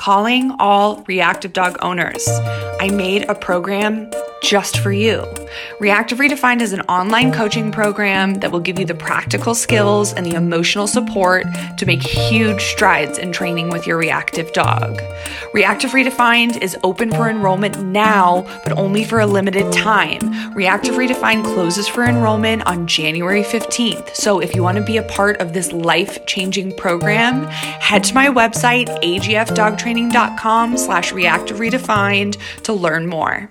calling all reactive dog owners. I made a program just for you. Reactive Redefined is an online coaching program that will give you the practical skills and the emotional support to make huge strides in training with your reactive dog. Reactive Redefined is open for enrollment now, but only for a limited time. Reactive Redefined closes for enrollment on January 15th. So if you want to be a part of this life changing program, head to my website, agfdogtraining.com slash reactive redefined to learn more.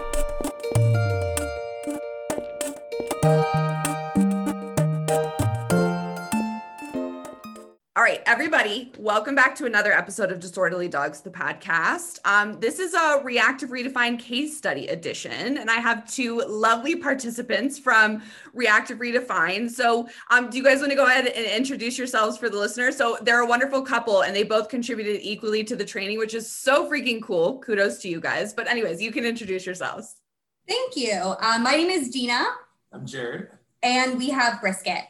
All right, everybody, welcome back to another episode of Disorderly Dogs, the podcast. Um, this is a Reactive Redefined case study edition, and I have two lovely participants from Reactive Redefined. So, um, do you guys want to go ahead and introduce yourselves for the listeners? So, they're a wonderful couple, and they both contributed equally to the training, which is so freaking cool. Kudos to you guys. But, anyways, you can introduce yourselves. Thank you. Um, my name is Dina. I'm Jared. And we have Brisket.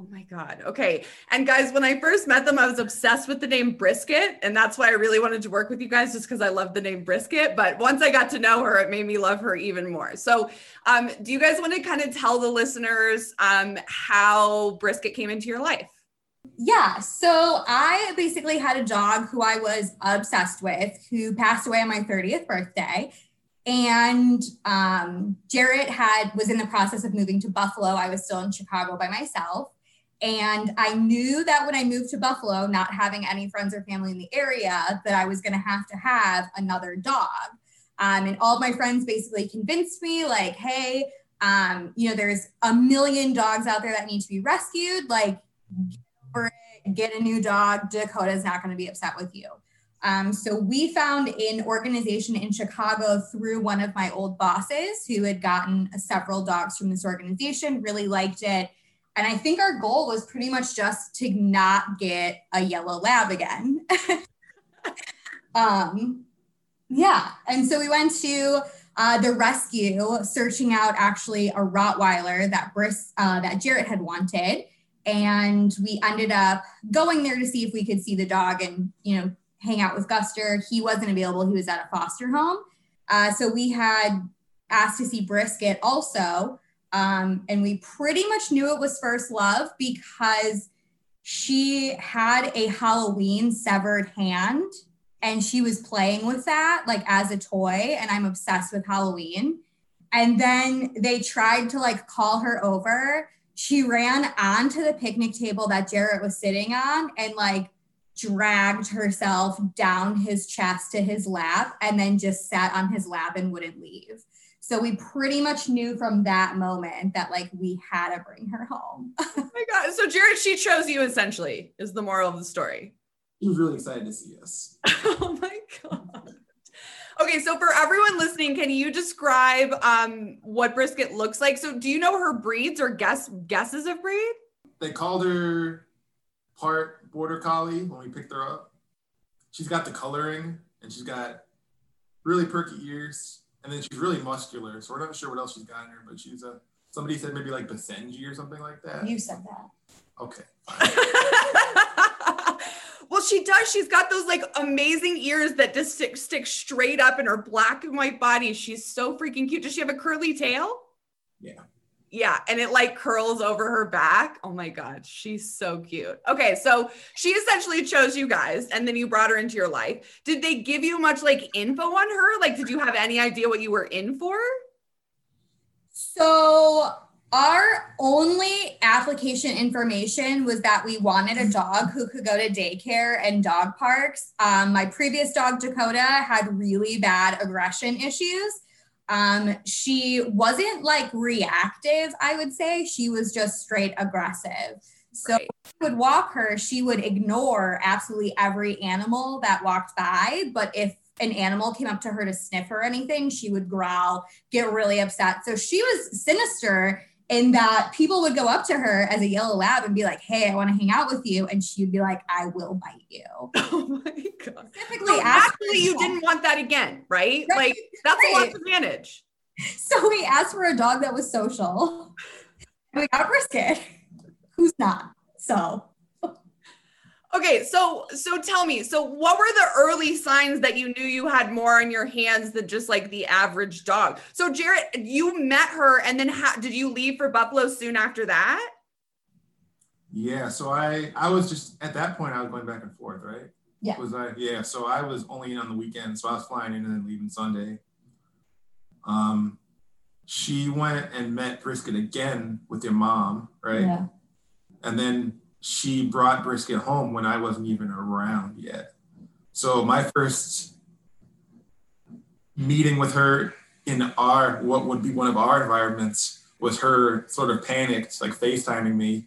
Oh my God. Okay. And guys, when I first met them, I was obsessed with the name Brisket. And that's why I really wanted to work with you guys, just because I love the name Brisket. But once I got to know her, it made me love her even more. So, um, do you guys want to kind of tell the listeners um, how Brisket came into your life? Yeah. So, I basically had a dog who I was obsessed with who passed away on my 30th birthday. And um, Jarrett had was in the process of moving to Buffalo. I was still in Chicago by myself. And I knew that when I moved to Buffalo, not having any friends or family in the area, that I was going to have to have another dog. Um, and all of my friends basically convinced me, like, hey, um, you know, there's a million dogs out there that need to be rescued. Like, get a new dog. Dakota's not going to be upset with you. Um, so we found an organization in Chicago through one of my old bosses who had gotten several dogs from this organization, really liked it and I think our goal was pretty much just to not get a yellow lab again. um, yeah. And so we went to uh, the rescue, searching out actually a Rottweiler that Briss, uh, that Jarrett had wanted. And we ended up going there to see if we could see the dog and, you know, hang out with Guster. He wasn't available. He was at a foster home. Uh, so we had asked to see Brisket also. Um, and we pretty much knew it was first love because she had a Halloween severed hand and she was playing with that like as a toy. And I'm obsessed with Halloween. And then they tried to like call her over. She ran onto the picnic table that Jarrett was sitting on and like dragged herself down his chest to his lap and then just sat on his lap and wouldn't leave. So we pretty much knew from that moment that like we had to bring her home. oh my god! So Jared, she chose you essentially is the moral of the story. He was really excited to see us. oh my god. Okay, so for everyone listening, can you describe um, what brisket looks like? So, do you know her breeds or guess guesses of breed? They called her part border collie when we picked her up. She's got the coloring and she's got really perky ears and then she's really muscular. So we're not sure what else she's got in her, but she's a somebody said maybe like Basenji or something like that. You said that. Okay. well, she does. She's got those like amazing ears that just stick, stick straight up in her black and white body. She's so freaking cute. Does she have a curly tail? Yeah. Yeah, and it like curls over her back. Oh my god, she's so cute. Okay, so she essentially chose you guys and then you brought her into your life. Did they give you much like info on her? Like did you have any idea what you were in for? So, our only application information was that we wanted a dog who could go to daycare and dog parks. Um, my previous dog, Dakota, had really bad aggression issues. Um, she wasn't like reactive, I would say. She was just straight aggressive. So right. would walk her, she would ignore absolutely every animal that walked by. But if an animal came up to her to sniff or anything, she would growl, get really upset. So she was sinister in that people would go up to her as a yellow lab and be like, "Hey, I want to hang out with you," and she'd be like, "I will bite you." Oh my god! Specifically, so actually, you didn't want that again, right? right. Like that's right. a lot to manage. So we asked for a dog that was social. we got brisket, who's not. So Okay, so so tell me, so what were the early signs that you knew you had more on your hands than just like the average dog? So Jarrett, you met her, and then how, did you leave for Buffalo soon after that? Yeah, so I I was just at that point I was going back and forth, right? Yeah. Was I yeah? So I was only in on the weekend, so I was flying in and then leaving Sunday. Um, she went and met Brisket again with your mom, right? Yeah. And then she brought brisket home when I wasn't even around yet. So my first meeting with her in our what would be one of our environments was her sort of panicked, like FaceTiming me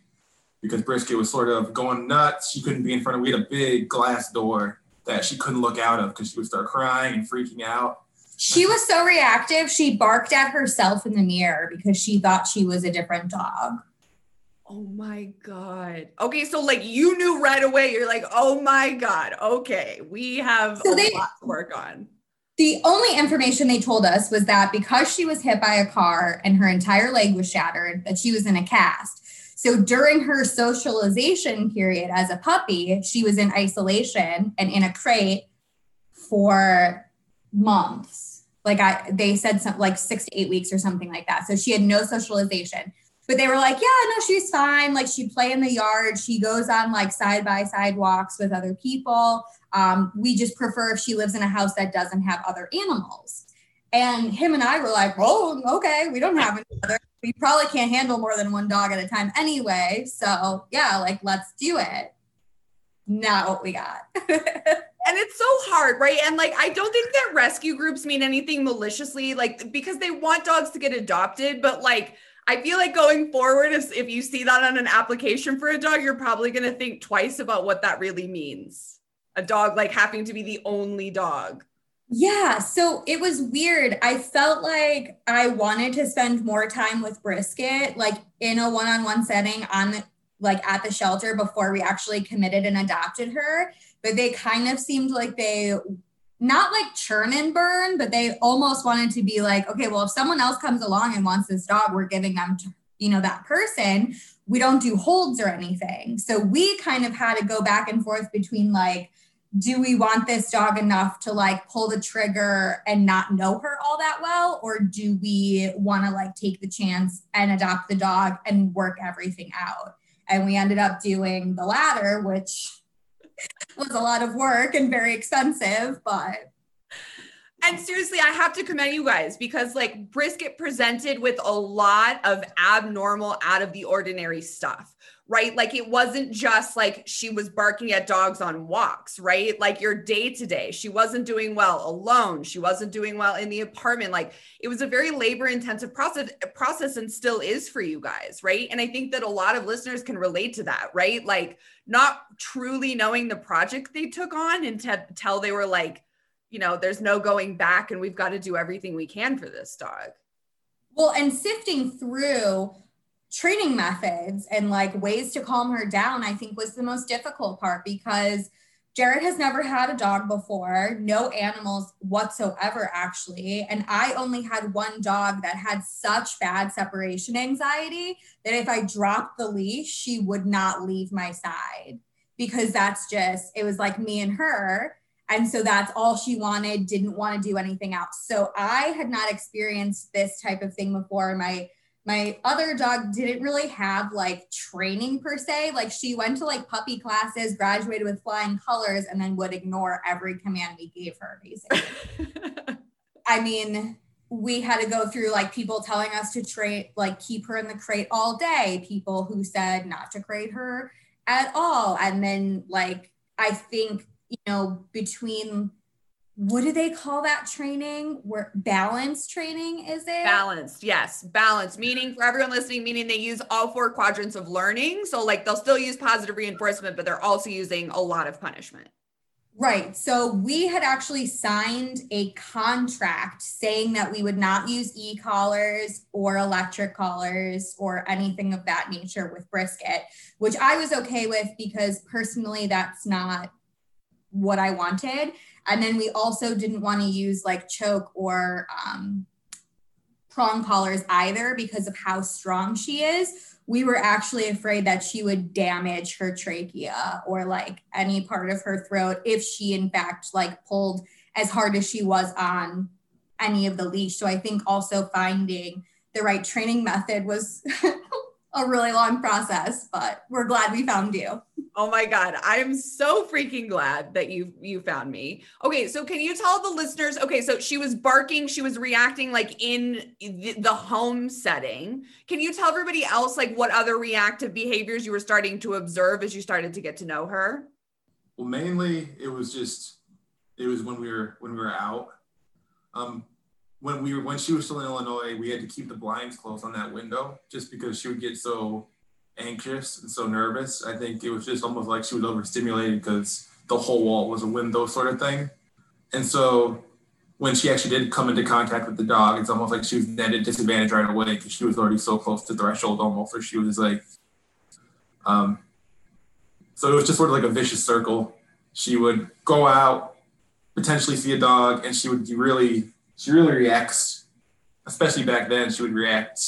because brisket was sort of going nuts. She couldn't be in front of. We had a big glass door that she couldn't look out of because she would start crying and freaking out. She was so reactive. She barked at herself in the mirror because she thought she was a different dog. Oh my God. Okay. So, like, you knew right away, you're like, oh my God. Okay. We have so a they, lot to work on. The only information they told us was that because she was hit by a car and her entire leg was shattered, that she was in a cast. So during her socialization period as a puppy, she was in isolation and in a crate for months. Like I they said something like 6 to 8 weeks or something like that. So she had no socialization but they were like, yeah, no, she's fine. Like she play in the yard. She goes on like side by side walks with other people. Um, we just prefer if she lives in a house that doesn't have other animals. And him and I were like, oh, okay, we don't have any other. We probably can't handle more than one dog at a time anyway. So yeah, like let's do it. Not what we got. and it's so hard right and like i don't think that rescue groups mean anything maliciously like because they want dogs to get adopted but like I feel like going forward, if, if you see that on an application for a dog, you're probably going to think twice about what that really means. A dog like having to be the only dog. Yeah. So it was weird. I felt like I wanted to spend more time with Brisket, like in a one on one setting on the, like at the shelter before we actually committed and adopted her. But they kind of seemed like they not like churn and burn, but they almost wanted to be like, okay, well, if someone else comes along and wants this dog, we're giving them to, you know, that person. We don't do holds or anything. So we kind of had to go back and forth between like, do we want this dog enough to like pull the trigger and not know her all that well? Or do we want to like take the chance and adopt the dog and work everything out? And we ended up doing the latter, which was a lot of work and very expensive, but. And seriously, I have to commend you guys because like Brisket presented with a lot of abnormal, out of the ordinary stuff, right? Like it wasn't just like she was barking at dogs on walks, right? Like your day to day, she wasn't doing well alone. She wasn't doing well in the apartment. Like it was a very labor intensive process, process and still is for you guys, right? And I think that a lot of listeners can relate to that, right? Like not truly knowing the project they took on until they were like, you know, there's no going back and we've got to do everything we can for this dog. Well, and sifting through training methods and like ways to calm her down, I think was the most difficult part because Jared has never had a dog before, no animals whatsoever, actually. And I only had one dog that had such bad separation anxiety that if I dropped the leash, she would not leave my side because that's just, it was like me and her. And so that's all she wanted, didn't want to do anything else. So I had not experienced this type of thing before. My my other dog didn't really have like training per se. Like she went to like puppy classes, graduated with flying colors, and then would ignore every command we gave her, basically. I mean, we had to go through like people telling us to trade, like keep her in the crate all day, people who said not to crate her at all. And then like I think you know, between what do they call that training? Where balance training is it? Balanced, yes, balance. Meaning for everyone listening, meaning they use all four quadrants of learning. So like they'll still use positive reinforcement, but they're also using a lot of punishment. Right. So we had actually signed a contract saying that we would not use e collars or electric collars or anything of that nature with brisket, which I was okay with because personally that's not what I wanted. And then we also didn't want to use like choke or um, prong collars either because of how strong she is. We were actually afraid that she would damage her trachea or like any part of her throat if she in fact like pulled as hard as she was on any of the leash. So i think also finding the right training method was a really long process but we're glad we found you Oh my God. I'm so freaking glad that you you found me. Okay, so can you tell the listeners? Okay, so she was barking, she was reacting like in the, home setting. Can you tell everybody else like what other reactive behaviors you were starting to observe as you started to get to know her? Well, mainly it was just it was when we were when we were out. Um when we were when she was still in Illinois, we had to keep the blinds closed on that window just because she would get so anxious and so nervous. I think it was just almost like she was overstimulated because the whole wall was a window sort of thing. And so when she actually did come into contact with the dog, it's almost like she was at a disadvantage right away because she was already so close to threshold almost, or she was like, um, so it was just sort of like a vicious circle. She would go out, potentially see a dog, and she would really, she really reacts, especially back then, she would react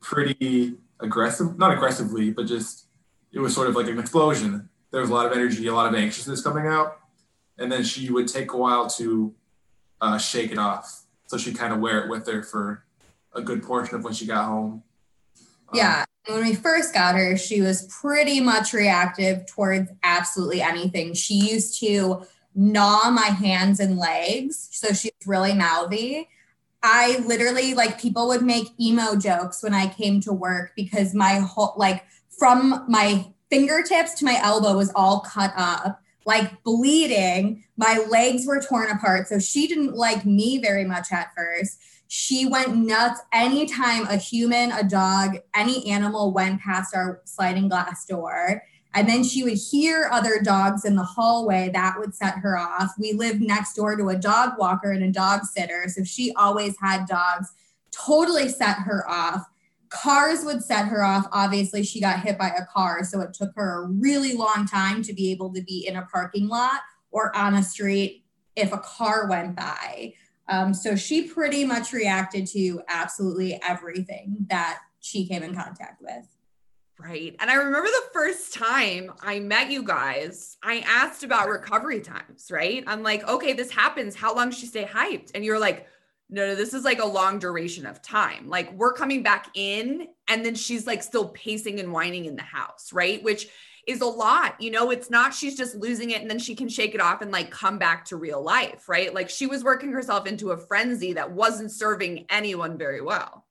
pretty aggressive, not aggressively, but just it was sort of like an explosion. There was a lot of energy, a lot of anxiousness coming out, and then she would take a while to uh, shake it off. So she'd kind of wear it with her for a good portion of when she got home. Um, yeah. when we first got her, she was pretty much reactive towards absolutely anything. She used to gnaw my hands and legs. So she's really mouthy. I literally like people would make emo jokes when I came to work because my whole like from my fingertips to my elbow was all cut up, like bleeding. My legs were torn apart. So she didn't like me very much at first. She went nuts anytime a human, a dog, any animal went past our sliding glass door. And then she would hear other dogs in the hallway. That would set her off. We lived next door to a dog walker and a dog sitter. So she always had dogs, totally set her off. Cars would set her off. Obviously, she got hit by a car. So it took her a really long time to be able to be in a parking lot or on a street if a car went by. Um, so she pretty much reacted to absolutely everything that she came in contact with. Right. And I remember the first time I met you guys, I asked about recovery times, right? I'm like, okay, this happens. How long should she stay hyped? And you're like, no, no, this is like a long duration of time. Like we're coming back in and then she's like still pacing and whining in the house, right? Which is a lot. You know, it's not she's just losing it and then she can shake it off and like come back to real life, right? Like she was working herself into a frenzy that wasn't serving anyone very well.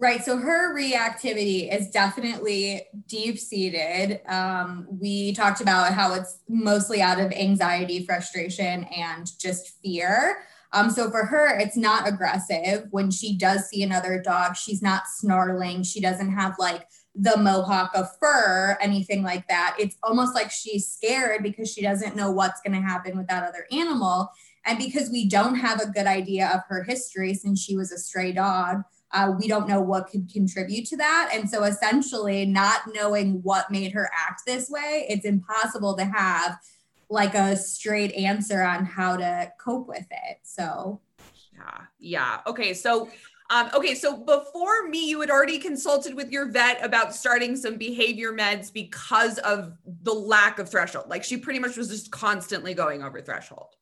Right. So her reactivity is definitely deep seated. Um, we talked about how it's mostly out of anxiety, frustration, and just fear. Um, so for her, it's not aggressive. When she does see another dog, she's not snarling. She doesn't have like the mohawk of fur, anything like that. It's almost like she's scared because she doesn't know what's going to happen with that other animal. And because we don't have a good idea of her history since she was a stray dog, uh, we don't know what could contribute to that. And so essentially, not knowing what made her act this way, it's impossible to have like a straight answer on how to cope with it. So, yeah. Yeah. Okay. So, um, okay, so before me, you had already consulted with your vet about starting some behavior meds because of the lack of threshold. Like she pretty much was just constantly going over threshold.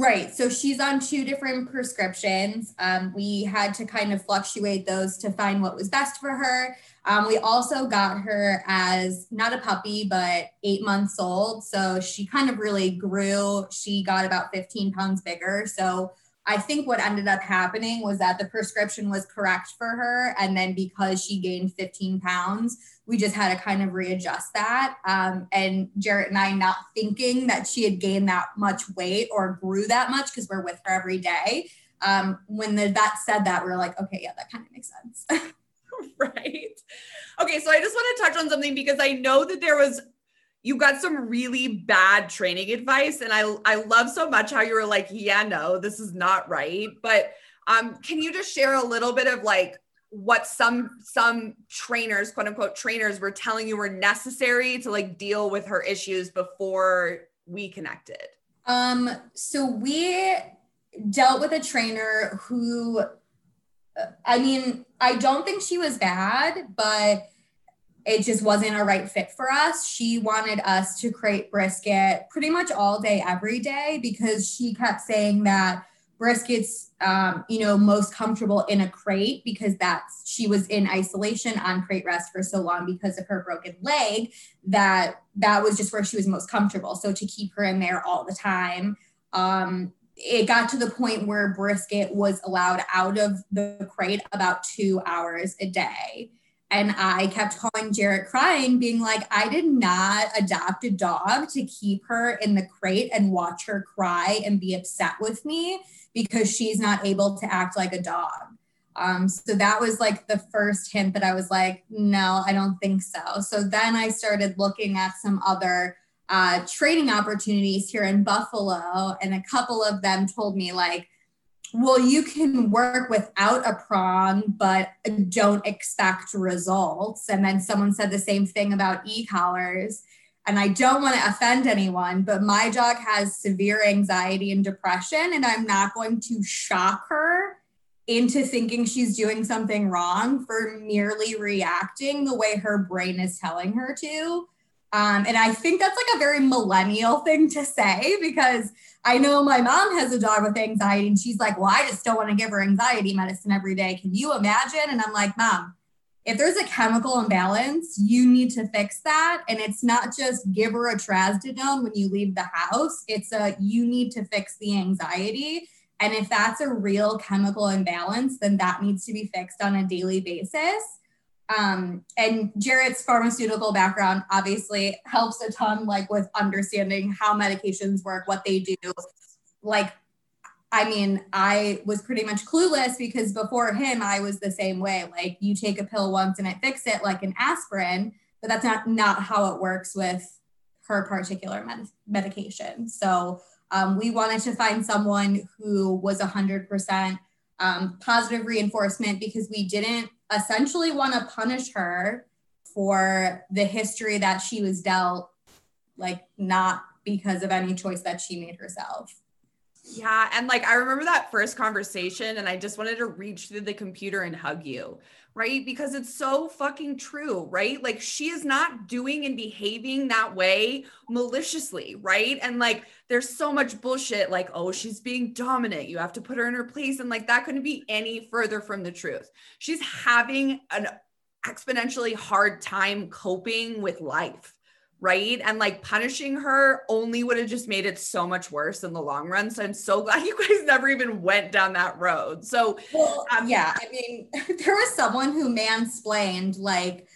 Right. So she's on two different prescriptions. Um, we had to kind of fluctuate those to find what was best for her. Um, we also got her as not a puppy, but eight months old. So she kind of really grew. She got about 15 pounds bigger. So I think what ended up happening was that the prescription was correct for her. And then because she gained 15 pounds, we just had to kind of readjust that. Um, and Jarrett and I not thinking that she had gained that much weight or grew that much because we're with her every day. Um, when the vet said that, we are like, okay, yeah, that kind of makes sense. right. Okay, so I just want to touch on something because I know that there was you got some really bad training advice and I I love so much how you were like, yeah, no, this is not right. But um can you just share a little bit of like what some some trainers, quote unquote trainers were telling you were necessary to like deal with her issues before we connected? Um so we dealt with a trainer who I mean, I don't think she was bad, but it just wasn't a right fit for us. She wanted us to create brisket pretty much all day, every day, because she kept saying that brisket's, um, you know, most comfortable in a crate because that's she was in isolation on crate rest for so long because of her broken leg that that was just where she was most comfortable. So to keep her in there all the time, um, it got to the point where brisket was allowed out of the crate about two hours a day and I kept calling Jarrett crying, being like, I did not adopt a dog to keep her in the crate and watch her cry and be upset with me because she's not able to act like a dog. Um, so that was like the first hint that I was like, no, I don't think so. So then I started looking at some other uh, training opportunities here in Buffalo, and a couple of them told me, like, well, you can work without a prong, but don't expect results. And then someone said the same thing about e collars. And I don't want to offend anyone, but my dog has severe anxiety and depression, and I'm not going to shock her into thinking she's doing something wrong for merely reacting the way her brain is telling her to. Um, and I think that's like a very millennial thing to say because I know my mom has a dog with anxiety and she's like, well, I just don't want to give her anxiety medicine every day. Can you imagine? And I'm like, mom, if there's a chemical imbalance, you need to fix that. And it's not just give her a trazodone when you leave the house. It's a, you need to fix the anxiety. And if that's a real chemical imbalance, then that needs to be fixed on a daily basis. Um, and Jarrett's pharmaceutical background obviously helps a ton, like with understanding how medications work, what they do. Like, I mean, I was pretty much clueless because before him, I was the same way. Like, you take a pill once and it fixes it, like an aspirin, but that's not not how it works with her particular med- medication. So um, we wanted to find someone who was 100% um, positive reinforcement because we didn't essentially want to punish her for the history that she was dealt, like not because of any choice that she made herself. Yeah. And like, I remember that first conversation, and I just wanted to reach through the computer and hug you, right? Because it's so fucking true, right? Like, she is not doing and behaving that way maliciously, right? And like, there's so much bullshit, like, oh, she's being dominant. You have to put her in her place. And like, that couldn't be any further from the truth. She's having an exponentially hard time coping with life right? And like punishing her only would have just made it so much worse in the long run. So I'm so glad you guys never even went down that road. So, well, um, yeah, I mean, there was someone who mansplained, like,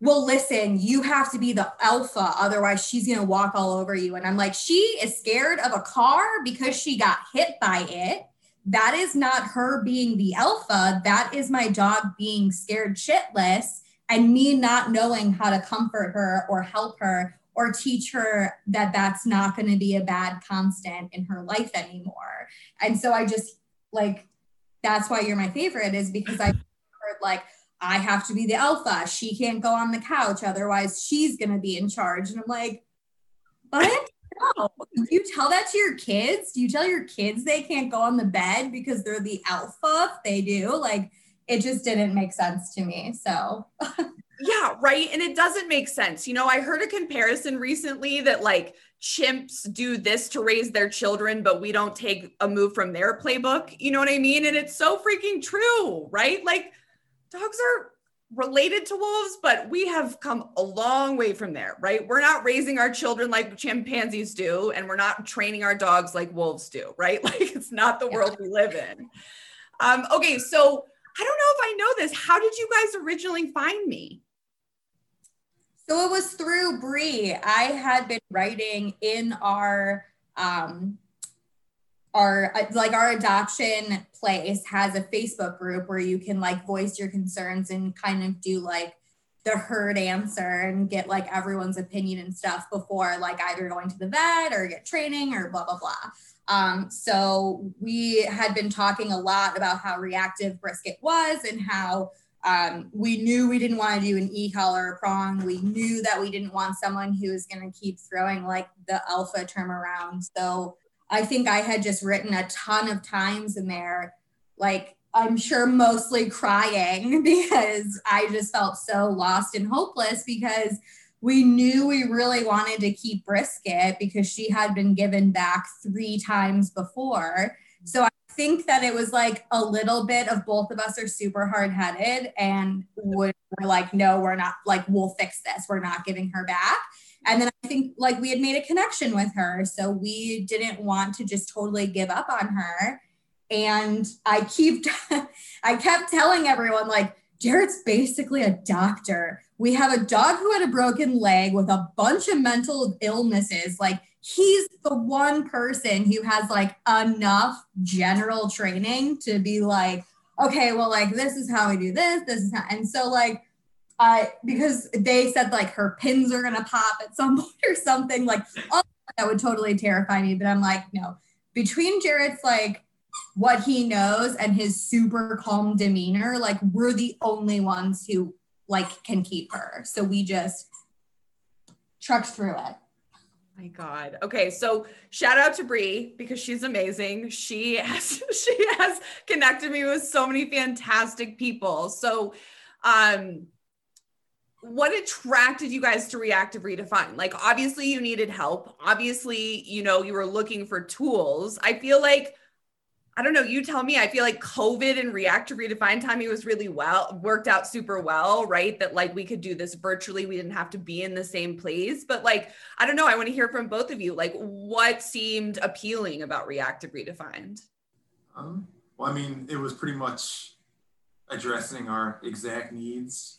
well, listen, you have to be the alpha, otherwise, she's gonna walk all over you. And I'm like, she is scared of a car because she got hit by it. That is not her being the alpha. That is my dog being scared shitless and me not knowing how to comfort her or help her or teach her that that's not going to be a bad constant in her life anymore. And so I just like that's why you're my favorite is because I heard like I have to be the alpha. She can't go on the couch otherwise she's going to be in charge and I'm like what? No. Do you tell that to your kids? Do you tell your kids they can't go on the bed because they're the alpha? If they do, like it just didn't make sense to me. So, yeah, right. And it doesn't make sense. You know, I heard a comparison recently that like chimps do this to raise their children, but we don't take a move from their playbook. You know what I mean? And it's so freaking true, right? Like dogs are related to wolves, but we have come a long way from there, right? We're not raising our children like chimpanzees do, and we're not training our dogs like wolves do, right? Like it's not the yeah. world we live in. Um, okay, so I don't know if I know this. How did you guys originally find me? So it was through Bree. I had been writing in our um our like our adoption place has a Facebook group where you can like voice your concerns and kind of do like the herd answer and get like everyone's opinion and stuff before like either going to the vet or get training or blah blah blah. Um, so we had been talking a lot about how reactive brisket was and how um, we knew we didn't want to do an e-collar or prong. We knew that we didn't want someone who was going to keep throwing like the alpha term around. So I think I had just written a ton of times in there, like I'm sure mostly crying because I just felt so lost and hopeless because we knew we really wanted to keep Brisket because she had been given back three times before. So I think that it was like a little bit of both of us are super hard headed and we're like, no, we're not like, we'll fix this. We're not giving her back. And then I think like we had made a connection with her. So we didn't want to just totally give up on her. And I keep, I kept telling everyone, like, Jarrett's basically a doctor. We have a dog who had a broken leg with a bunch of mental illnesses. Like, he's the one person who has like enough general training to be like, okay, well, like, this is how we do this. This is how, and so, like, I, because they said like her pins are to pop at some point or something, like, all that would totally terrify me. But I'm like, no, between Jared's like what he knows and his super calm demeanor, like we're the only ones who like can keep her. So we just trucked through it. My God. Okay, so shout out to Bree because she's amazing. She has she has connected me with so many fantastic people. So, um, what attracted you guys to reactive redefined like obviously you needed help obviously you know you were looking for tools i feel like I don't know. You tell me. I feel like COVID and Reactive Redefined timing was really well worked out super well, right? That like we could do this virtually. We didn't have to be in the same place. But like, I don't know. I want to hear from both of you. Like, what seemed appealing about Reactive Redefined? Um, well, I mean, it was pretty much addressing our exact needs.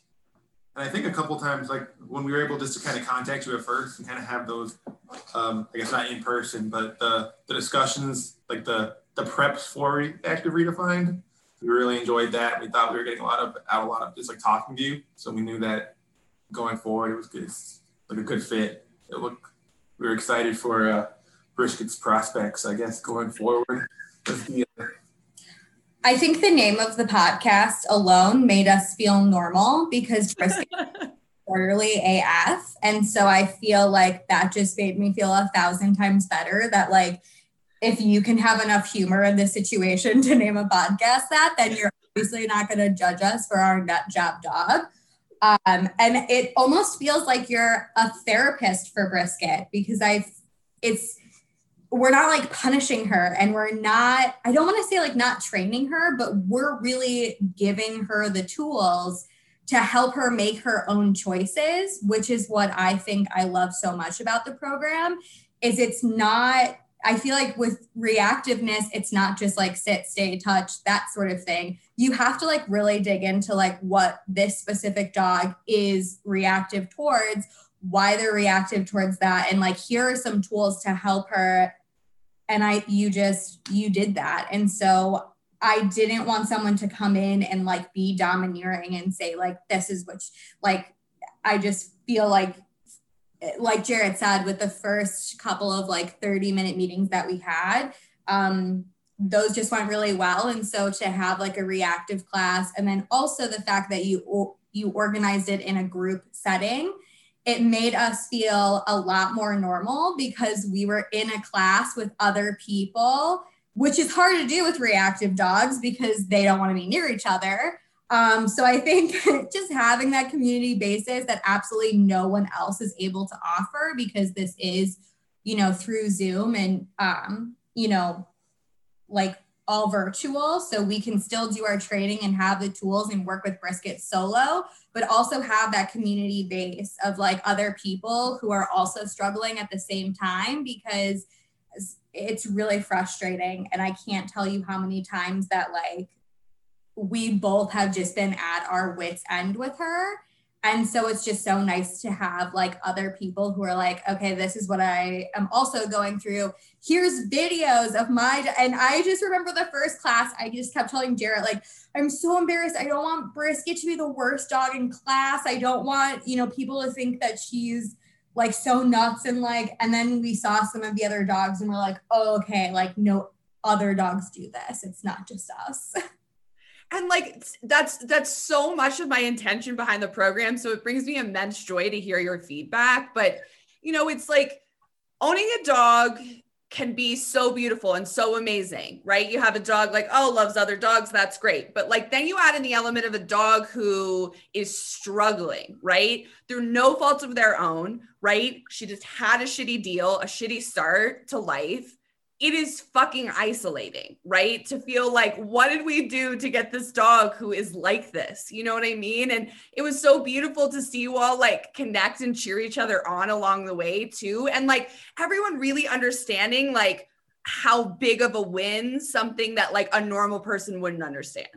And I think a couple times, like when we were able just to kind of contact you at first and kind of have those, um, I guess not in person, but the the discussions, like the the preps for Reactive Redefined. We really enjoyed that. We thought we were getting a lot of out a lot of just like talking to you. So we knew that going forward it was good, like a good fit. It looked we were excited for uh, Brisket's prospects, I guess, going forward. I think the name of the podcast alone made us feel normal because Brisket quarterly AF. And so I feel like that just made me feel a thousand times better that like if you can have enough humor in this situation to name a podcast that, then you're obviously not going to judge us for our nut job dog. Um, and it almost feels like you're a therapist for brisket because I, it's, we're not like punishing her and we're not, I don't want to say like not training her, but we're really giving her the tools to help her make her own choices, which is what I think I love so much about the program is it's not I feel like with reactiveness, it's not just like sit, stay, touch, that sort of thing. You have to like really dig into like what this specific dog is reactive towards, why they're reactive towards that. And like, here are some tools to help her. And I, you just, you did that. And so I didn't want someone to come in and like be domineering and say, like, this is which, like, I just feel like like Jared said, with the first couple of like 30 minute meetings that we had, um, those just went really well. And so to have like a reactive class, and then also the fact that you you organized it in a group setting, it made us feel a lot more normal because we were in a class with other people, which is hard to do with reactive dogs because they don't want to be near each other. Um, so I think just having that community basis that absolutely no one else is able to offer because this is, you know, through Zoom and, um, you know, like all virtual. So we can still do our training and have the tools and work with Brisket solo, but also have that community base of like other people who are also struggling at the same time because it's really frustrating. And I can't tell you how many times that like we both have just been at our wits end with her And so it's just so nice to have like other people who are like, okay, this is what I am also going through. Here's videos of my, and I just remember the first class, I just kept telling Jarrett, like, I'm so embarrassed. I don't want Brisket to be the worst dog in class. I don't want, you know, people to think that she's like so nuts and like, and then we saw some of the other dogs and we're like, oh, okay, like no other dogs do this. It's not just us. and like that's that's so much of my intention behind the program. So it brings me immense joy to hear your feedback. But you know it's like owning a dog can be so beautiful and so amazing right? You have a dog like oh loves other dogs that's great. But like then you add in the element of a dog who is struggling right? Through no fault of their own right? She just had a shitty deal a shitty start to life it is fucking isolating, right? To feel like, what did we do to get this dog who is like this? You know what I mean? And it was so beautiful to see you all like connect and cheer each other on along the way, too. And like everyone really understanding like how big of a win something that like a normal person wouldn't understand.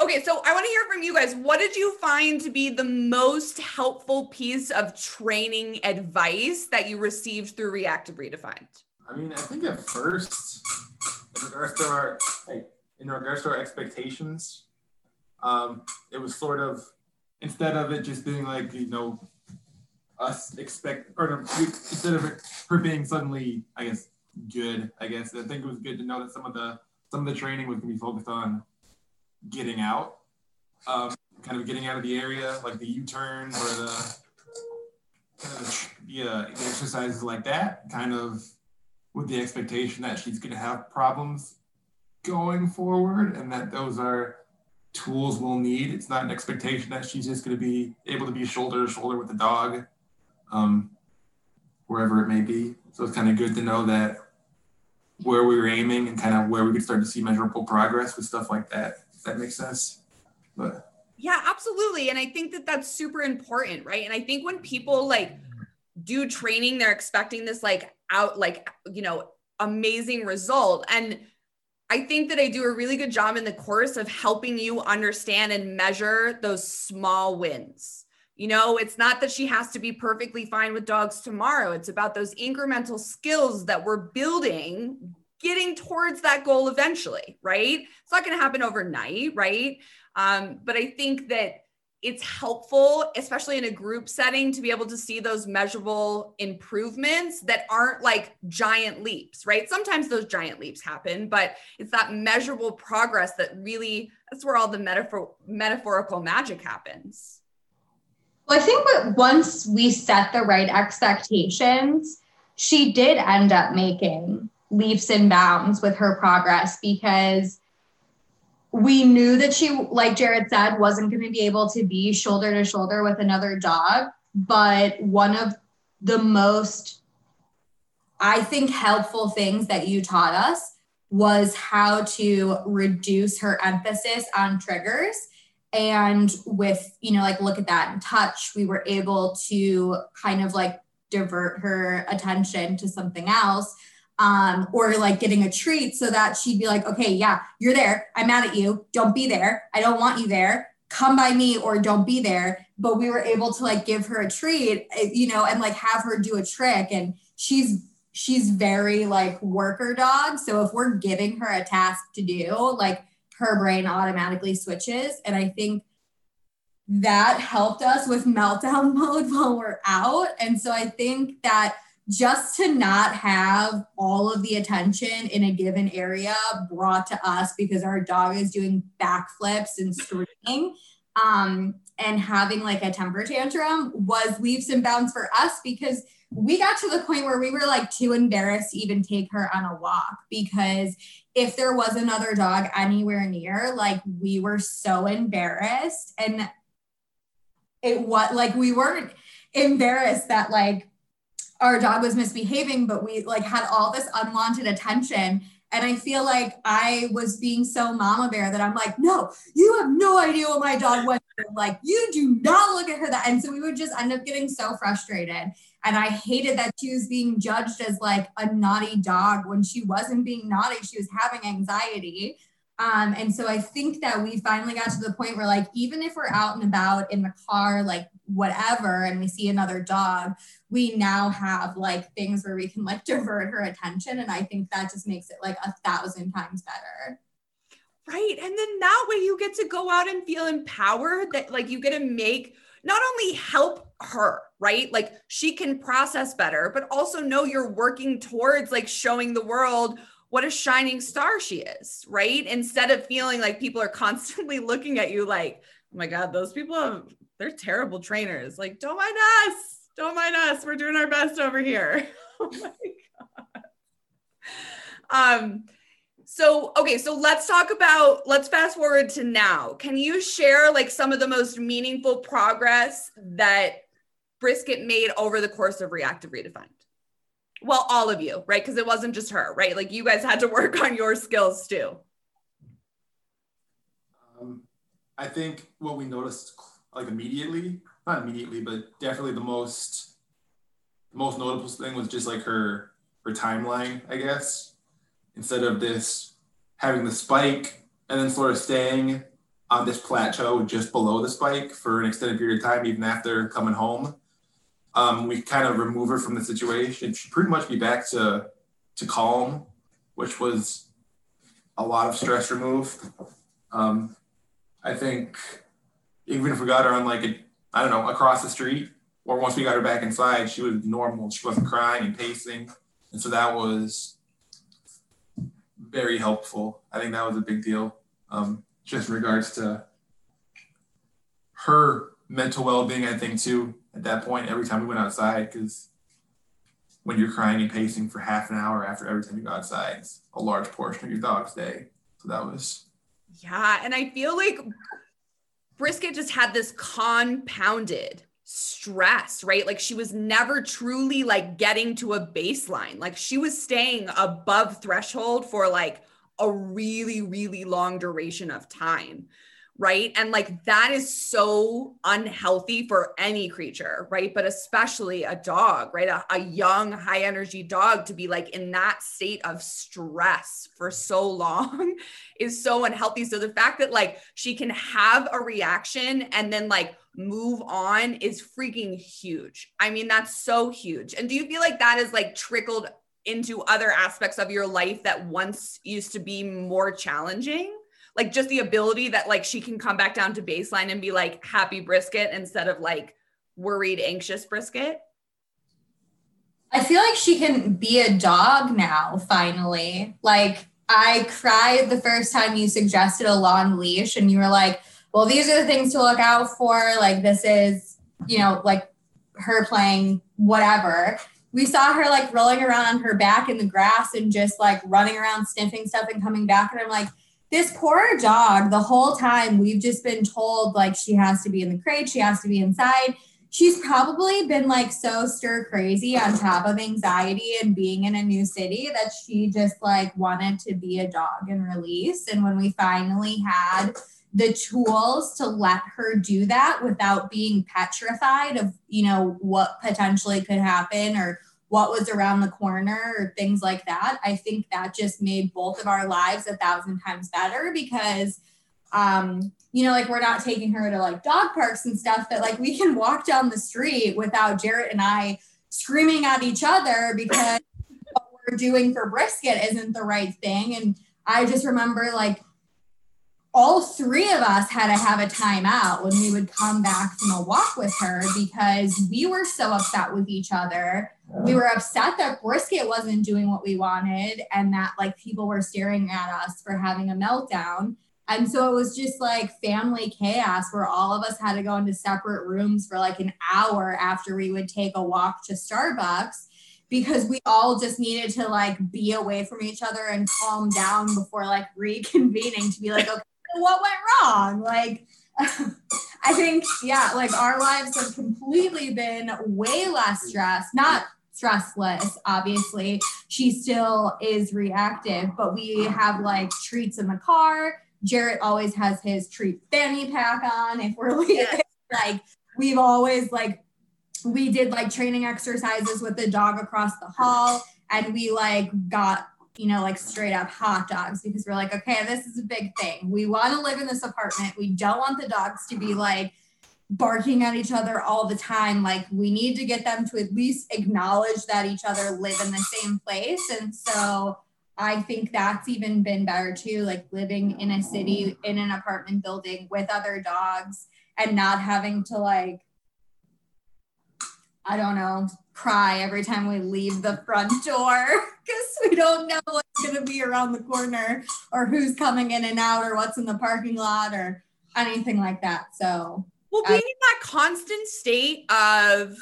Okay, so I want to hear from you guys. What did you find to be the most helpful piece of training advice that you received through Reactive Redefined? I mean, I think at first, in regards to our in regards to our expectations, um, it was sort of instead of it just being like you know us expect or instead of her being suddenly I guess good I guess I think it was good to know that some of the some of the training was to be focused on getting out, um, kind of getting out of the area like the U-turns or the kind of yeah, exercises like that kind of with the expectation that she's going to have problems going forward and that those are tools we'll need. It's not an expectation that she's just going to be able to be shoulder to shoulder with the dog, um, wherever it may be. So it's kind of good to know that where we were aiming and kind of where we could start to see measurable progress with stuff like that. If that makes sense. But yeah, absolutely. And I think that that's super important, right? And I think when people like do training, they're expecting this like out like you know amazing result and I think that I do a really good job in the course of helping you understand and measure those small wins. You know, it's not that she has to be perfectly fine with dogs tomorrow. It's about those incremental skills that we're building, getting towards that goal eventually, right? It's not going to happen overnight, right? Um, but I think that it's helpful, especially in a group setting, to be able to see those measurable improvements that aren't like giant leaps, right? Sometimes those giant leaps happen, but it's that measurable progress that really that's where all the metaphor metaphorical magic happens. Well, I think that once we set the right expectations, she did end up making leaps and bounds with her progress because we knew that she, like Jared said, wasn't going to be able to be shoulder to shoulder with another dog. But one of the most, I think, helpful things that you taught us was how to reduce her emphasis on triggers. And with, you know, like look at that and touch, we were able to kind of like divert her attention to something else um, or like getting a treat so that she'd be like, okay, yeah, you're there. I'm mad at you. Don't be there. I don't want you there. Come by me or don't be there. But we were able to like give her a treat, eh, you know, and like have her do a trick. And she's she's very like worker dog. So if we're giving her a task to do, like her brain automatically switches. And I think that helped us with meltdown mode while we're out. And so I think that just to not have all of the attention in a given area brought to us because our dog is doing backflips and screaming um, and having like a temper tantrum was leaps and bounds for us because we got to the point where we were like too embarrassed to even take her on a walk because if there was another dog anywhere near like we were so embarrassed and it was like we weren't embarrassed that like our dog was misbehaving, but we like had all this unwanted attention. And I feel like I was being so mama bear that I'm like, no, you have no idea what my dog went through. Like, you do not look at her that. And so we would just end up getting so frustrated. And I hated that she was being judged as like a naughty dog when she wasn't being naughty. She was having anxiety. Um, and so I think that we finally got to the point where, like, even if we're out and about in the car, like whatever and we see another dog, we now have like things where we can like divert her attention. And I think that just makes it like a thousand times better. Right. And then that way you get to go out and feel empowered that like you get to make not only help her, right? Like she can process better, but also know you're working towards like showing the world what a shining star she is, right? Instead of feeling like people are constantly looking at you like, oh my God, those people have, they're terrible trainers. Like, don't mind us. Don't mind us. We're doing our best over here. oh my God. Um, so, okay, so let's talk about, let's fast forward to now. Can you share like some of the most meaningful progress that Brisket made over the course of Reactive Redefined? Well, all of you, right? Because it wasn't just her, right? Like you guys had to work on your skills too. Um, I think what we noticed like immediately, not immediately, but definitely the most most notable thing was just like her her timeline, I guess instead of this having the spike and then sort of staying on this plateau just below the spike for an extended period of time, even after coming home. Um, we kind of remove her from the situation. She'd pretty much be back to to calm, which was a lot of stress removed. Um, I think even if we got her on like a, I don't know, across the street, or once we got her back inside, she was normal. She wasn't crying and pacing, and so that was very helpful. I think that was a big deal, um, just in regards to her mental well-being. I think too at that point every time we went outside because when you're crying and pacing for half an hour after every time you go outside, it's a large portion of your dog's day. So that was yeah, and I feel like Brisket just had this compounded stress, right? Like she was never truly like getting to a baseline. Like she was staying above threshold for like a really, really long duration of time right? And like that is so unhealthy for any creature, right? But especially a dog, right? A, a, young, high energy dog to be like in that state of stress for so long is so unhealthy. So the fact that like she can have a reaction and then like move on is freaking huge. I mean, that's so huge. And do you feel like that is like trickled into other aspects of your life that once used to be more challenging? Like just the ability that like she can come back down to baseline and be like happy brisket instead of like worried anxious brisket? I feel like she can be a dog now finally. Like i cried the first time you suggested a long leash and you were like well these are the things to look out for. Like this is you know like her playing whatever. We saw her like rolling around on her back in the grass and just like running around sniffing stuff and coming back and i'm like this poor dog, the whole time we've just been told like she has to be in the crate, she has to be inside. She's probably been like so stir crazy on top of anxiety and being in a new city that she just like wanted to be a dog and release. And when we finally had the tools to let her do that without being petrified of, you know, what potentially could happen or what was around the corner or things like that. I think that just made both of our lives a thousand times better because um, you know, like we're not taking her to like dog parks and stuff, but like we can walk down the street without Jarrett and I screaming at each other because what we're doing for brisket isn't the right thing. And I just remember like all three of us had to have a timeout when we would come back from a walk with her because we were so upset with each other. We were upset that brisket wasn't doing what we wanted and that like people were staring at us for having a meltdown. And so it was just like family chaos where all of us had to go into separate rooms for like an hour after we would take a walk to Starbucks because we all just needed to like be away from each other and calm down before like reconvening to be like, okay, what went wrong? Like, I think, yeah, like our lives have completely been way less stressed, not stressless, obviously. She still is reactive, but we have like treats in the car. Jarrett always has his treat fanny pack on if we're leaving. Like, we've always like, we did like training exercises with the dog across the hall and we like got you know, like straight up hot dogs because we're like, okay, this is a big thing. We want to live in this apartment. We don't want the dogs to be like barking at each other all the time. Like we need to get them to at least acknowledge that each other live in the same place. And so I think that's even been better too, like living in a city in an apartment building with other dogs and not having to like I don't know, cry every time we leave the front door because we don't know what's going to be around the corner or who's coming in and out or what's in the parking lot or anything like that. So, well, being I, in that constant state of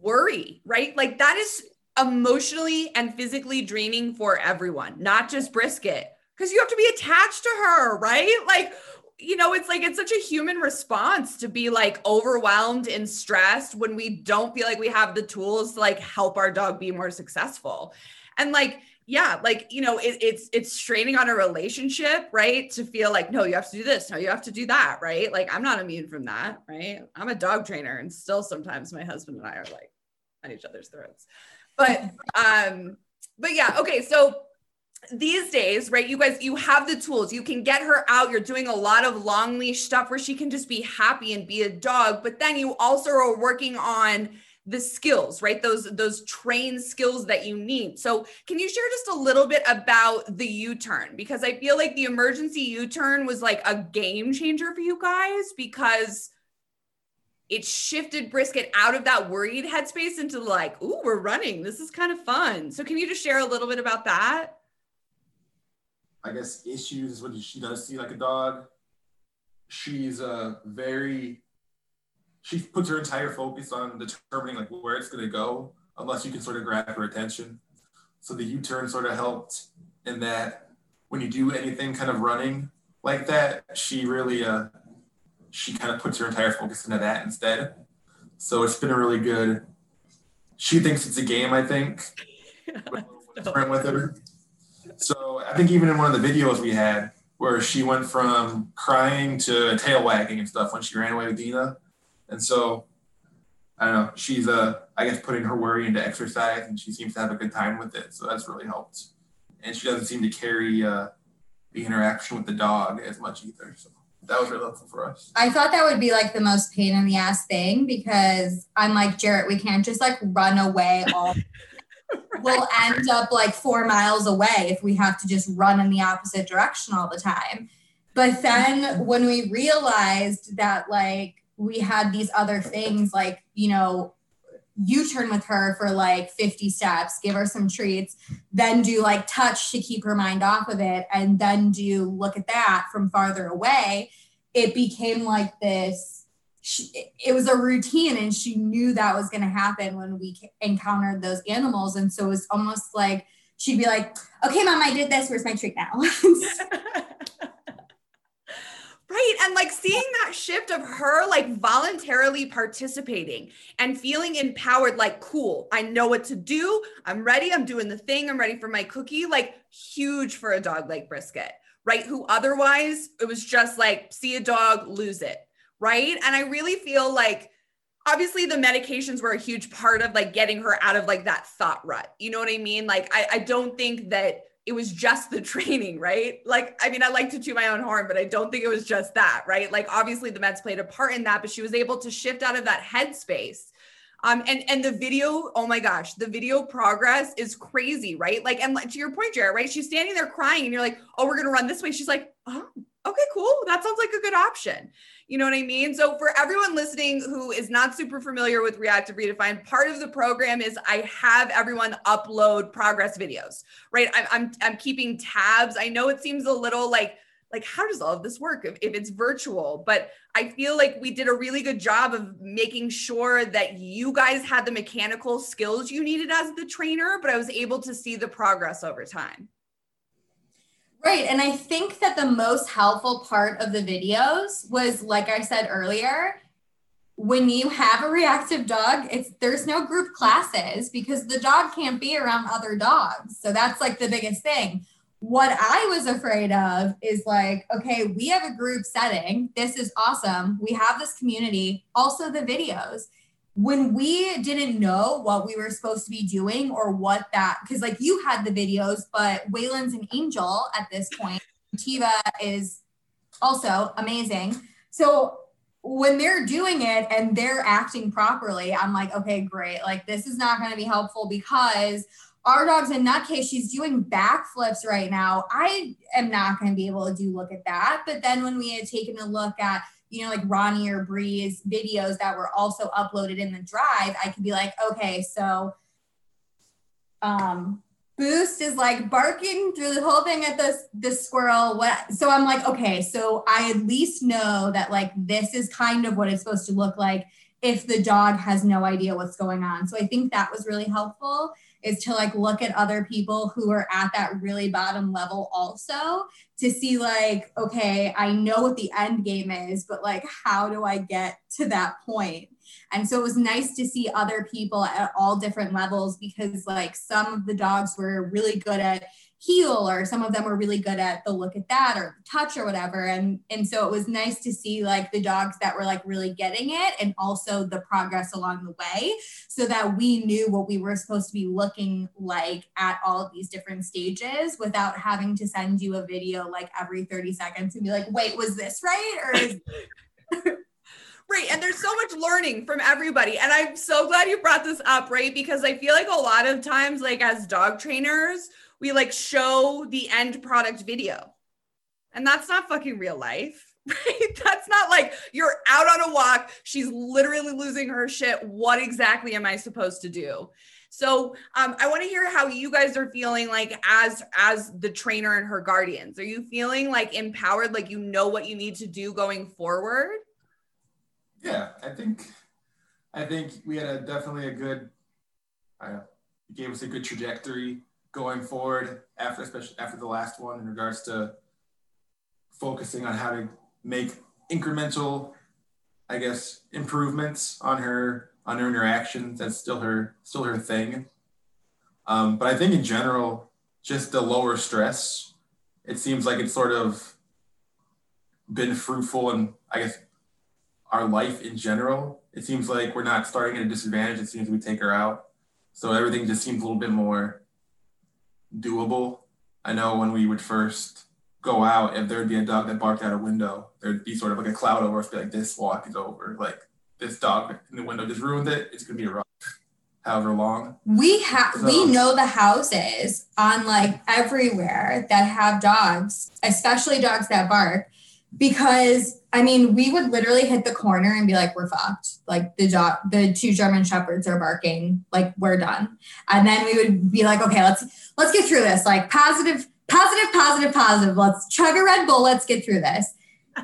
worry, right? Like that is emotionally and physically draining for everyone, not just brisket, because you have to be attached to her, right? Like, you know, it's like it's such a human response to be like overwhelmed and stressed when we don't feel like we have the tools to like help our dog be more successful. And like, yeah, like, you know, it, it's it's straining on a relationship, right? To feel like, no, you have to do this, no, you have to do that, right? Like, I'm not immune from that, right? I'm a dog trainer, and still sometimes my husband and I are like at each other's throats. But um, but yeah, okay, so these days, right? You guys, you have the tools. You can get her out. You're doing a lot of long leash stuff where she can just be happy and be a dog. But then you also are working on the skills, right? Those those trained skills that you need. So, can you share just a little bit about the U-turn because I feel like the emergency U-turn was like a game changer for you guys because it shifted brisket out of that worried headspace into like, "Ooh, we're running. This is kind of fun." So, can you just share a little bit about that? I guess issues is what she does see like a dog. She's uh very she puts her entire focus on determining like where it's gonna go unless you can sort of grab her attention. So the U-turn sort of helped in that when you do anything kind of running like that, she really uh she kind of puts her entire focus into that instead. So it's been a really good. She thinks it's a game, I think. with, with her. So I think even in one of the videos we had where she went from crying to tail wagging and stuff when she ran away with Dina. And so I don't know, she's uh I guess putting her worry into exercise and she seems to have a good time with it. So that's really helped. And she doesn't seem to carry uh the interaction with the dog as much either. So that was really helpful for us. I thought that would be like the most pain in the ass thing because I'm like, Jarrett, we can't just like run away all we'll end up like four miles away if we have to just run in the opposite direction all the time. But then when we realized that like we had these other things like, you know, U turn with her for like 50 steps, give her some treats, then do like touch to keep her mind off of it, and then do look at that from farther away. It became like this she, it was a routine and she knew that was going to happen when we encountered those animals. And so it was almost like she'd be like okay mom i did this. Where's my treat now? Right. And like seeing that shift of her like voluntarily participating and feeling empowered like cool. I know what to do. I'm ready. I'm doing the thing. I'm ready for my cookie. Like huge for a dog like brisket right? Who otherwise it was just like see a dog lose it right? And I really feel like obviously the medications were a huge part of like getting her out of like that thought rut. You know what I mean? Like I, I don't think that it was just the training, right? Like, I mean, I like to chew my own horn, but I don't think it was just that, right? Like, obviously, the meds played a part in that, but she was able to shift out of that headspace. Um, and and the video, oh my gosh, the video progress is crazy, right? Like, and to your point, Jared, right? She's standing there crying, and you're like, oh, we're gonna run this way. She's like, oh, okay, cool. That sounds like a good option. You know what I mean? So for everyone listening who is not super familiar with Reactive Redefined, part of the program is I have everyone upload progress videos, right? I'm, I'm, I'm keeping tabs. I know it seems a little like, like how does all of this work if, if it's virtual but i feel like we did a really good job of making sure that you guys had the mechanical skills you needed as the trainer but i was able to see the progress over time Right. And I think that the most helpful part of the videos was, like I said earlier, when you have a reactive dog, it's there's no group classes because the dog can't be around other dogs. So that's like the biggest thing. What I was afraid of is like, okay, we have a group setting. This is awesome. We have this community, also the videos when we didn't know what we were supposed to be doing or what that because like you had the videos but Waylon's an angel at this point Tiva is also amazing so when they're doing it and they're acting properly, I'm like, okay, great. Like this is not going to be helpful because our dog's in that case, she's doing backflips right now. I am not going to be able to do look at that. But then when we had taken a look at, you know, like Ronnie or Bree's videos that were also uploaded in the drive, I could be like, okay, so um Boost is like barking through the whole thing at this this squirrel. What so I'm like, okay, so I at least know that like this is kind of what it's supposed to look like if the dog has no idea what's going on. So I think that was really helpful is to like look at other people who are at that really bottom level also to see like okay i know what the end game is but like how do i get to that point? And so it was nice to see other people at all different levels because like some of the dogs were really good at heel or some of them were really good at the look at that or touch or whatever and and so it was nice to see like the dogs that were like really getting it and also the progress along the way so that we knew what we were supposed to be looking like at all of these different stages without having to send you a video like every 30 seconds and be like wait was this right or is Right. And there's so much learning from everybody. And I'm so glad you brought this up, right? Because I feel like a lot of times, like as dog trainers, we like show the end product video. And that's not fucking real life. Right? That's not like you're out on a walk. She's literally losing her shit. What exactly am I supposed to do? So um, I want to hear how you guys are feeling like as as the trainer and her guardians. Are you feeling like empowered, like you know what you need to do going forward? Yeah, I think I think we had a definitely a good. Uh, gave us a good trajectory going forward after, especially after the last one, in regards to focusing on how to make incremental, I guess, improvements on her on her interactions. That's still her still her thing. Um, but I think in general, just the lower stress, it seems like it's sort of been fruitful and I guess our life in general. It seems like we're not starting at a disadvantage. It seems we take her out. So everything just seems a little bit more doable. I know when we would first go out, if there'd be a dog that barked out a window, there'd be sort of like a cloud over us, be like, this walk is over. Like this dog in the window just ruined it. It's gonna be a rock. however long. We have so, we know the houses on like everywhere that have dogs, especially dogs that bark because I mean, we would literally hit the corner and be like, "We're fucked." Like the dog, the two German shepherds are barking. Like we're done. And then we would be like, "Okay, let's let's get through this. Like positive, positive, positive, positive. Let's chug a Red Bull. Let's get through this."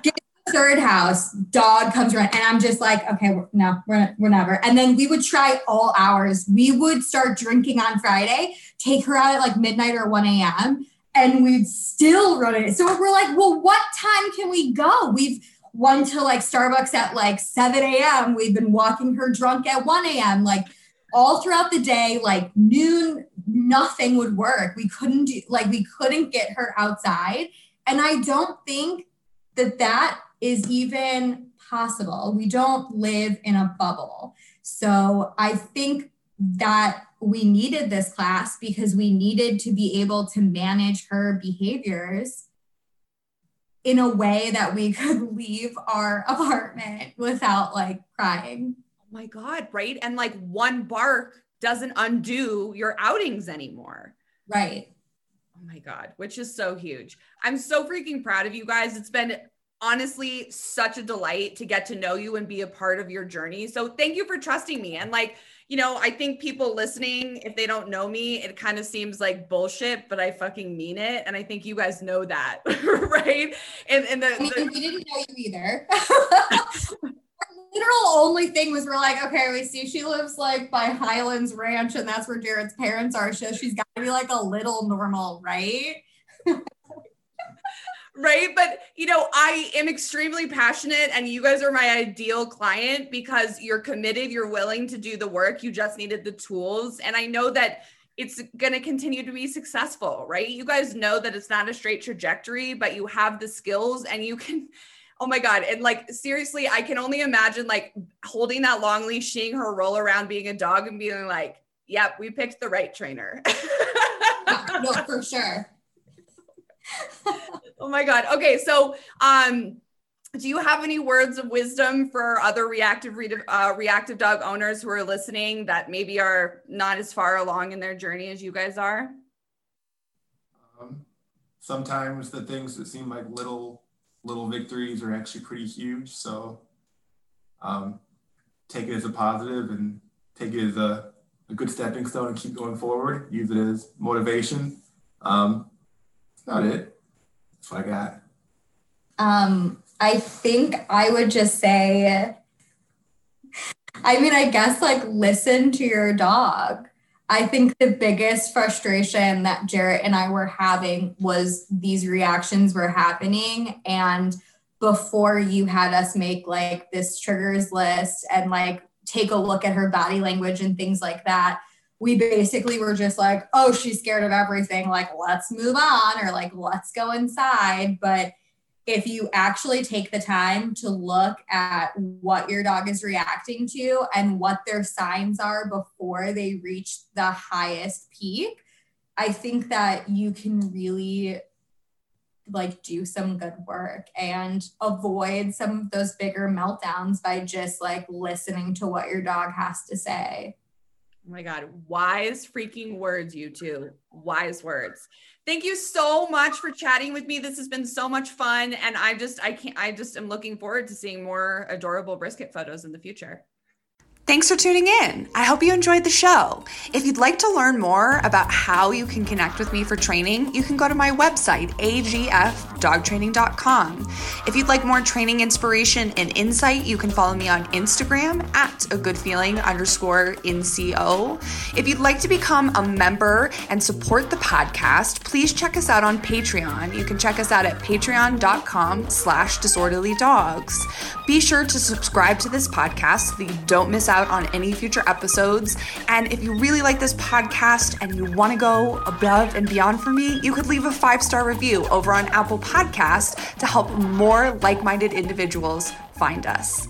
Get the third house, dog comes around, and I'm just like, "Okay, no, we're we're never." And then we would try all hours. We would start drinking on Friday, take her out at like midnight or one a.m and we'd still run it. So we're like, well, what time can we go? We've won to like Starbucks at like 7 a.m. We've been walking her drunk at 1 a.m. Like all throughout the day, like noon, nothing would work. We couldn't do like we couldn't get her outside. And I don't think that that is even possible. We don't live in a bubble. So I think that we needed this class because we needed to be able to manage her behaviors in a way that we could leave our apartment without like crying. Oh my God, right? And like one bark doesn't undo your outings anymore. Right. Oh my God, which is so huge. I'm so freaking proud of you guys. It's been honestly such a delight to get to know you and be a part of your journey. So thank you for trusting me. And like, you know, I think people listening, if they don't know me, it kind of seems like bullshit, but I fucking mean it. And I think you guys know that, right? And, and the, I mean, the- we didn't know you either. Our literal only thing was we're like, okay, we see she lives like by Highlands Ranch, and that's where Jared's parents are. So she's got to be like a little normal, right? Right? But you know i am extremely passionate and you guys are my ideal client because you're committed you're willing to do the work you just needed the tools and i know that it's going to continue to be successful right? You guys know that it's not a straight trajectory but you have the skills and you can oh my god and like seriously i can only imagine like holding that long leash seeing her roll around being a dog and being like yep we picked the right trainer. No for sure oh my god. Okay, so um do you have any words of wisdom for other reactive uh, reactive dog owners who are listening that maybe are not as far along in their journey as you guys are? Um, sometimes the things that seem like little little victories are actually pretty huge. So um, take it as a positive and take it as a, a good stepping stone and keep going forward. Use it as motivation. Um, not it. That's what I got. Um, I think I would just say, I mean, I guess like listen to your dog. I think the biggest frustration that Jarrett and I were having was these reactions were happening. And before you had us make like this triggers list and like take a look at her body language and things like that, we basically were just like, oh, she's scared of everything. Like, let's move on or like, let's go inside. But if you actually take the time to look at what your dog is reacting to and what their signs are before they reach the highest peak, I think that you can really like do some good work and avoid some of those bigger meltdowns by just like listening to what your dog has to say. Oh my God, wise freaking words, you two. Wise words. Thank you so much for chatting with me. This has been so much fun. And I just, I can't, I just am looking forward to seeing more adorable brisket photos in the future. Thanks for tuning in. I hope you enjoyed the show. If you'd like to learn more about how you can connect with me for training, you can go to my website, agfdogtraining.com. If you'd like more training inspiration and insight, you can follow me on Instagram at a good feeling underscore NCO. If you'd like to become a member and support the podcast, please check us out on Patreon. You can check us out at patreon.com slash disorderly dogs. Be sure to subscribe to this podcast so that you don't miss out out on any future episodes. And if you really like this podcast and you want to go above and beyond for me, you could leave a five star review over on Apple Podcast to help more like minded individuals find us.